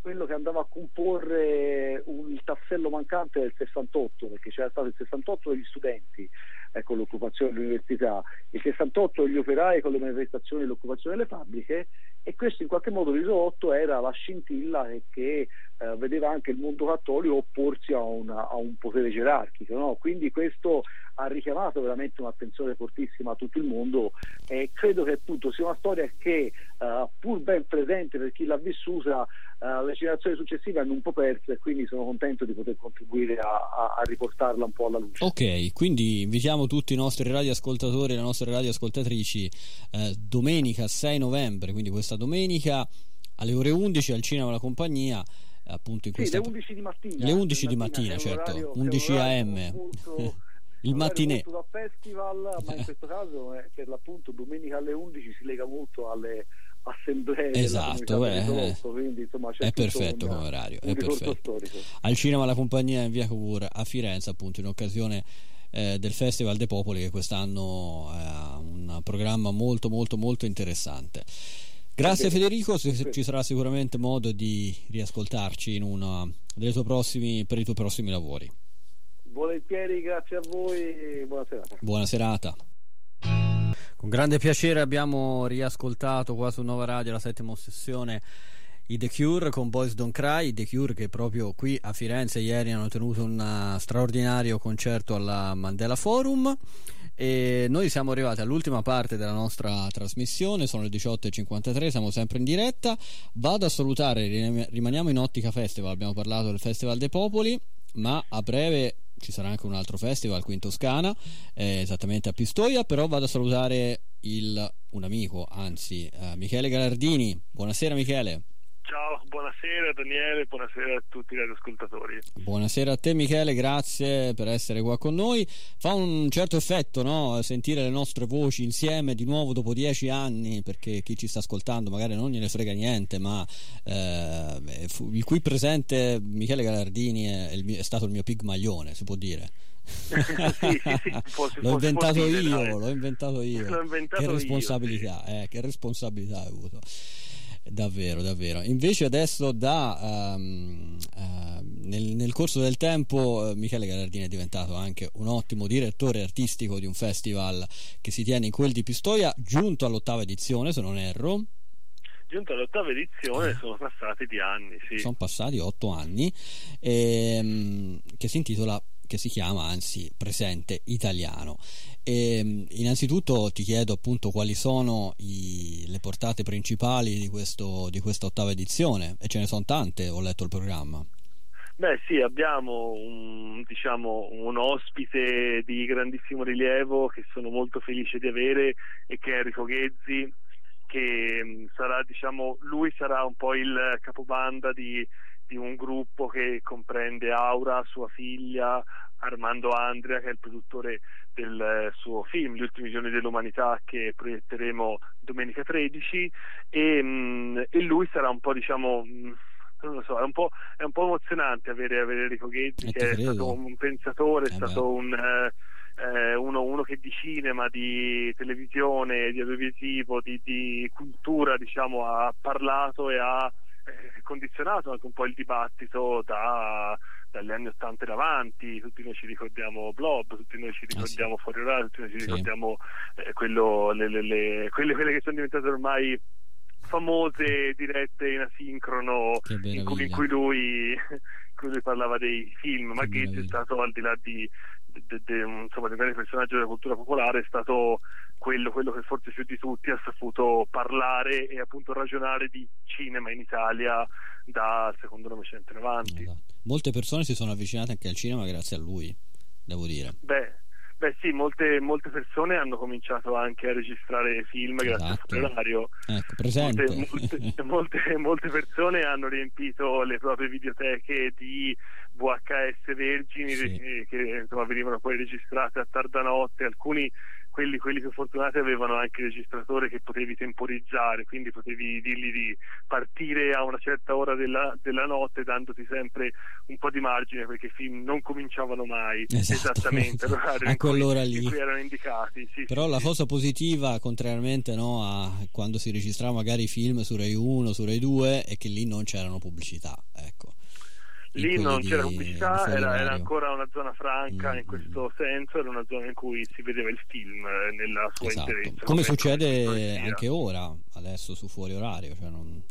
quello che andava a comporre un, il tassello mancante del 68, perché c'era stato il 68 degli studenti eh, con l'occupazione dell'università, il 68 degli operai con le manifestazioni e l'occupazione delle fabbriche e questo in qualche modo ridotto era la scintilla che, eh, vedeva anche il mondo cattolico opporsi a, una, a un potere gerarchico. No? Quindi questo ha richiamato veramente un'attenzione fortissima a tutto il mondo e credo che appunto sia una storia che uh, pur ben presente per chi l'ha vissuta uh, le generazioni successive hanno un po' perso e quindi sono contento di poter contribuire a, a, a, riportarla un po' alla luce. Ok, quindi invitiamo tutti i nostri radioascoltatori e le nostre radioascoltatrici eh, domenica 6 novembre, quindi questa domenica alle ore 11 al Cinema La Compagnia appunto in questa... Sì, le 11 di mattina. Le 11 di mattina, certo, orario, 11 am. Molto, il mattinè. festival, ma in questo caso eh, per l'appunto domenica alle 11 si lega molto alle assemblee esatto beh, Tolotto, quindi, insomma, è perfetto come orario è perfetto. al cinema la compagnia in via Cavour a Firenze appunto in occasione eh, del Festival dei Popoli che quest'anno ha un programma molto molto molto interessante Grazie Federico, ci sarà sicuramente modo di riascoltarci in uno dei tuoi prossimi, per i tuoi prossimi lavori. Volentieri, grazie a voi, buona serata. Buona serata. Con grande piacere abbiamo riascoltato qua su Nova Radio la settima sessione i The Cure con Boys Don't Cry, i The Cure che proprio qui a Firenze ieri hanno tenuto un straordinario concerto alla Mandela Forum. E noi siamo arrivati all'ultima parte della nostra trasmissione, sono le 18.53, siamo sempre in diretta, vado a salutare, rimaniamo in Ottica Festival, abbiamo parlato del Festival dei Popoli, ma a breve ci sarà anche un altro festival qui in Toscana, eh, esattamente a Pistoia, però vado a salutare il, un amico, anzi eh, Michele Galardini, buonasera Michele. Ciao, buonasera Daniele, buonasera a tutti gli ascoltatori. Buonasera a te Michele, grazie per essere qua con noi. Fa un certo effetto no? sentire le nostre voci insieme di nuovo dopo dieci anni, perché chi ci sta ascoltando magari non gliene frega niente, ma eh, il cui presente Michele Galardini è, mio, è stato il mio pigmaglione, si può dire. sì, sì, sì, l'ho, inventato io, l'ho inventato io, l'ho inventato che responsabilità, io, sì. eh, che responsabilità hai avuto. Davvero, davvero. Invece adesso da, um, uh, nel, nel, corso del tempo uh, Michele Gallardini è diventato anche un ottimo direttore artistico di un festival che si tiene in quel di Pistoia, giunto all'ottava edizione se non erro. Giunto all'ottava edizione sono passati di anni, sì. Sono passati otto anni, ehm, che si intitola che si chiama anzi Presente Italiano. E, ehm, innanzitutto ti chiedo appunto quali sono i, le portate principali di, questo, di questa ottava edizione e ce ne sono tante, ho letto il programma. Beh sì, abbiamo un, diciamo, un, ospite di grandissimo rilievo che sono molto felice di avere e che è Enrico Ghezzi, che mm, sarà, diciamo, lui sarà un po' il capobanda di di un gruppo che comprende Aura, sua figlia, Armando Andrea che è il produttore del eh, suo film Gli ultimi giorni dell'umanità che proietteremo domenica 13 e, mm, e lui sarà un po' diciamo mm, non lo so, è un po', è un po emozionante avere, avere Enrico Ghezzi eh, che è stato un pensatore, è eh stato un, eh, uno, uno, che di cinema, di televisione, di audiovisivo, di, di cultura diciamo, ha parlato e ha eh, condizionato anche un po' il dibattito da, dagli anni 80 in avanti, tutti noi ci ricordiamo Blob, tutti noi ci ricordiamo ah, sì. Fuori Orario, tutti noi ci sì. ricordiamo eh, quello, le, le, le, quelle, quelle che sono diventate ormai famose dirette in asincrono in cui, in cui, lui, lui parlava dei film, ma Gates è stato al di là di, de, de, insomma, di un grande personaggio della cultura popolare, è stato quello, quello, che forse più di tutti ha saputo parlare e appunto ragionare di cinema in Italia dal secondo Novecento in avanti. Esatto. Molte persone si sono avvicinate anche al cinema grazie a lui, devo dire. Beh, Beh sì, molte, molte, persone hanno cominciato anche a registrare film grazie esatto. al Fuorario. Ecco, presente. Molte, molte, molte, persone hanno riempito le proprie videoteche di VHS vergini sì. che, insomma, venivano poi registrate a tarda notte. Alcuni quelli, quelli, più fortunati avevano anche il registratore che potevi temporizzare, quindi potevi dirgli di partire a una certa ora della, della notte dandoti sempre un po' di margine perché i film non cominciavano mai esatto, esattamente all'orario a quell'ora lì. in cui erano indicati. Sì, Però sì, la sì. cosa positiva, contrariamente no, a quando si registrava magari i film su Rai 1, su Rai 2, è che lì non c'erano pubblicità. Ecco lì non c'era pubblicità, era, era, ancora una zona franca mm, in questo mm. senso, era una zona in cui si vedeva il film eh, nella sua esatto. interezza. Come succede anche ora, adesso su fuori orario, cioè non,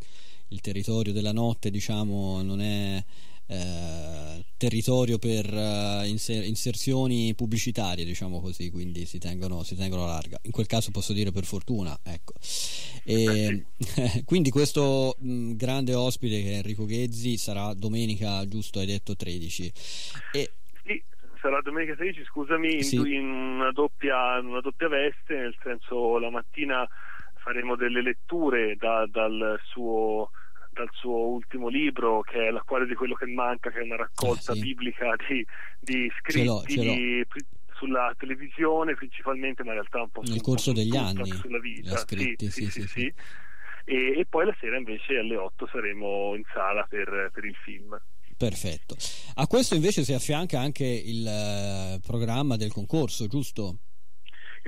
il territorio della notte diciamo non è eh, territorio per uh, inser- inserzioni pubblicitarie, diciamo così, quindi si tengono, si tengono larga. In quel caso posso dire per fortuna, ecco. E, quindi questo mh, grande ospite che è Enrico Ghezzi sarà domenica, giusto, hai detto 13. E, sì, sarà domenica 13, scusami, in, sì. in una, doppia, una doppia veste, nel senso la mattina faremo delle letture da, dal suo dal suo ultimo libro che è L'acquario di quello che manca, che è una raccolta ah, sì. biblica di, di scritti ce l'ho, ce l'ho. Di, sulla televisione principalmente, ma in realtà un po' nel corso degli anni sulla vita. Scritti, sì, sì, sì, e, e, poi la sera invece alle 8 saremo in sala per, per il film. Perfetto. A questo invece si affianca anche il uh, programma del concorso, giusto?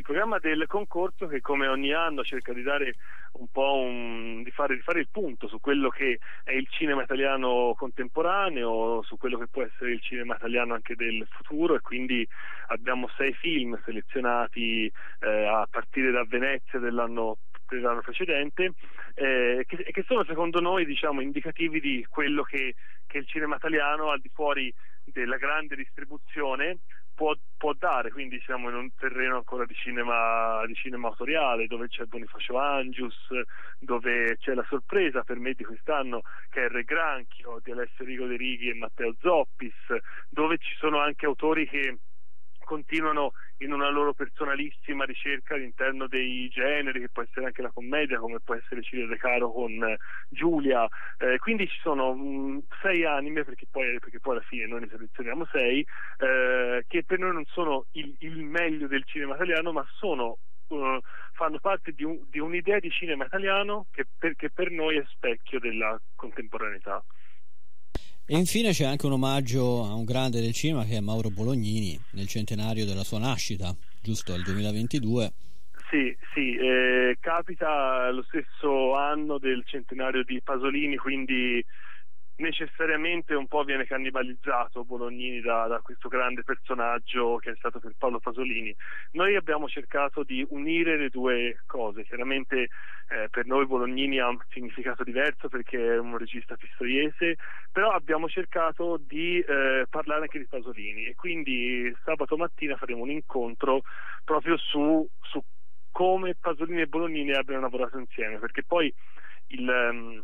Il programma del concorso che come ogni anno cerca di dare un po' un, di, fare, di, fare, il punto su quello che è il cinema italiano contemporaneo, su quello che può essere il cinema italiano anche del futuro e quindi abbiamo sei film selezionati eh, a partire da Venezia dell'anno dell'anno precedente, eh, che, che, sono secondo noi diciamo, indicativi di quello che, che il cinema italiano al di fuori della grande distribuzione può, può, dare, quindi siamo in un terreno ancora di cinema, di cinema autoriale dove c'è Bonifacio Angius, dove c'è la sorpresa per me di quest'anno che è Re Granchio di Alessio Rigo De Righi e Matteo Zoppis, dove ci sono anche autori che continuano in una loro personalissima ricerca all'interno dei generi, che può essere anche la commedia, come può essere Cilia De Caro con eh, Giulia. Eh, quindi ci sono mh, mm, sei anime, perché poi, perché poi, alla fine noi ne selezioniamo sei, eh, che per noi non sono il, il, meglio del cinema italiano, ma sono, uh, fanno parte di, un, di, un'idea di cinema italiano che per, che per noi è specchio della contemporaneità. E infine c'è anche un omaggio a un grande del cinema che è Mauro Bolognini nel centenario della sua nascita, giusto al 2022. Sì, sì, eh, capita lo stesso anno del centenario di Pasolini, quindi necessariamente un po' viene cannibalizzato Bolognini da, da, questo grande personaggio che è stato per Paolo Pasolini. Noi abbiamo cercato di unire le due cose, chiaramente eh, per noi Bolognini ha un significato diverso perché è un regista pistoiese, però abbiamo cercato di eh, parlare anche di Pasolini e quindi sabato mattina faremo un incontro proprio su, su come Pasolini e Bolognini abbiano lavorato insieme, perché poi il... Um,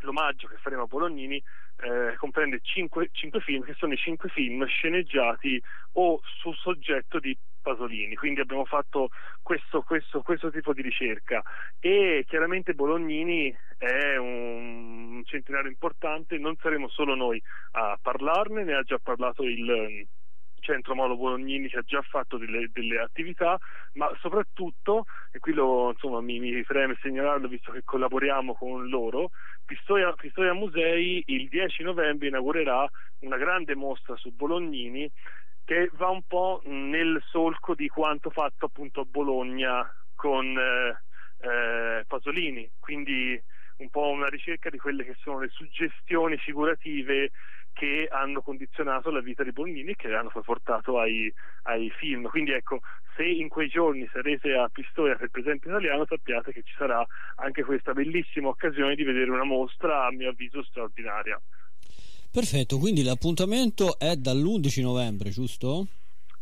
l'omaggio che faremo a Bolognini eh, comprende cinque, cinque, film che sono i cinque film sceneggiati o su soggetto di Pasolini, quindi abbiamo fatto questo, questo, questo tipo di ricerca. E chiaramente Bolognini è un centenario importante, non saremo solo noi a parlarne, ne ha già parlato il centro Molo Bolognini che ha già fatto delle, delle attività, ma soprattutto, e qui lo, insomma, mi, mi preme segnalarlo visto che collaboriamo con loro, Pistoia, Pistoia Musei il 10 novembre inaugurerà una grande mostra su Bolognini che va un po' nel solco di quanto fatto appunto a Bologna con eh, eh, Pasolini, quindi un po' una ricerca di quelle che sono le suggestioni figurative che hanno condizionato la vita di Bolognini e che hanno poi portato ai, ai, film. Quindi ecco, se in quei giorni sarete a Pistoia per presente italiano, sappiate che ci sarà anche questa bellissima occasione di vedere una mostra, a mio avviso, straordinaria. Perfetto, quindi l'appuntamento è dall'11 novembre, giusto?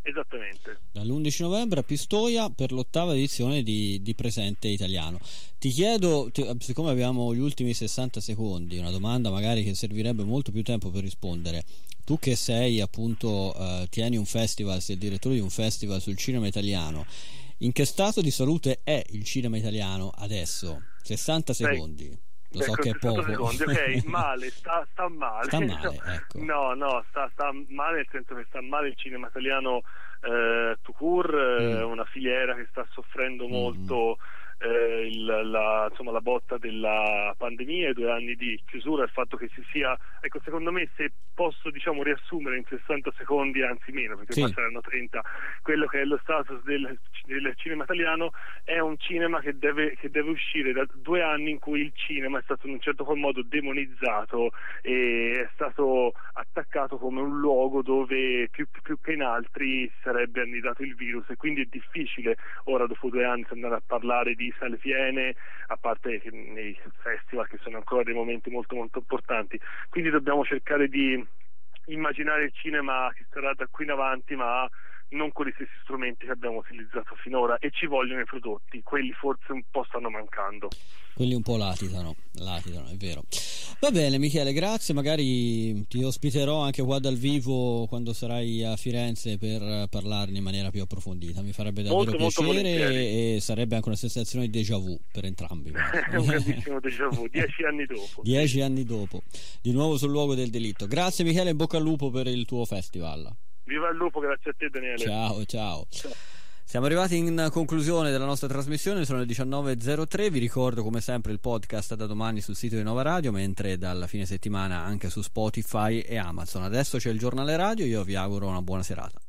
Esattamente. Dall'11 novembre a Pistoia per l'ottava edizione di, di Presente Italiano. Ti chiedo, ti, siccome abbiamo gli ultimi 60 secondi, una domanda magari che servirebbe molto più tempo per rispondere. Tu che sei appunto, eh, tieni un festival, sei il direttore di un festival sul cinema italiano, in che stato di salute è il cinema italiano adesso? 60 secondi. Lo so che è poco. Secondi, ok, male, sta, sta male. Sta male, ecco. No, no, sta, sta, male nel senso che sta male il cinema italiano eh, court, eh, mm. una filiera che sta soffrendo mm. Eh, il, la, insomma, la, botta della pandemia, i due anni di chiusura, il fatto che si sia, ecco secondo me se posso diciamo, riassumere in 60 secondi, anzi meno perché sì. poi saranno 30, quello che è lo status del, del cinema italiano è un cinema che deve, che deve, uscire da due anni in cui il cinema è stato in un certo qual modo demonizzato e è stato attaccato come un luogo dove più, più che in altri sarebbe annidato il virus e quindi è difficile ora dopo due anni andare a parlare di sale piene, a parte nei festival che sono ancora dei momenti molto molto importanti. Quindi dobbiamo cercare di immaginare il cinema che sarà da qui in avanti, ma non con gli stessi strumenti che abbiamo utilizzato finora e ci vogliono i prodotti, quelli forse un po' stanno mancando. Quelli un po' latitano, latitano, è vero. Va bene Michele, grazie, magari ti ospiterò anche qua dal vivo quando sarai a Firenze per parlarne in maniera più approfondita, mi farebbe davvero molto, piacere molto e sarebbe anche una sensazione di déjà vu per entrambi. Un grandissimo déjà vu, dieci anni dopo. Dieci anni dopo, di nuovo sul luogo del delitto. Grazie Michele, in bocca al lupo per il tuo festival. Viva il lupo, grazie a te Daniele. Ciao, ciao. ciao. Siamo arrivati in conclusione della nostra trasmissione, sono le 19.03, vi ricordo come sempre il podcast da domani sul sito di Nova Radio, mentre dalla fine settimana anche su Spotify e Amazon. Adesso c'è il giornale radio, io vi auguro una buona serata.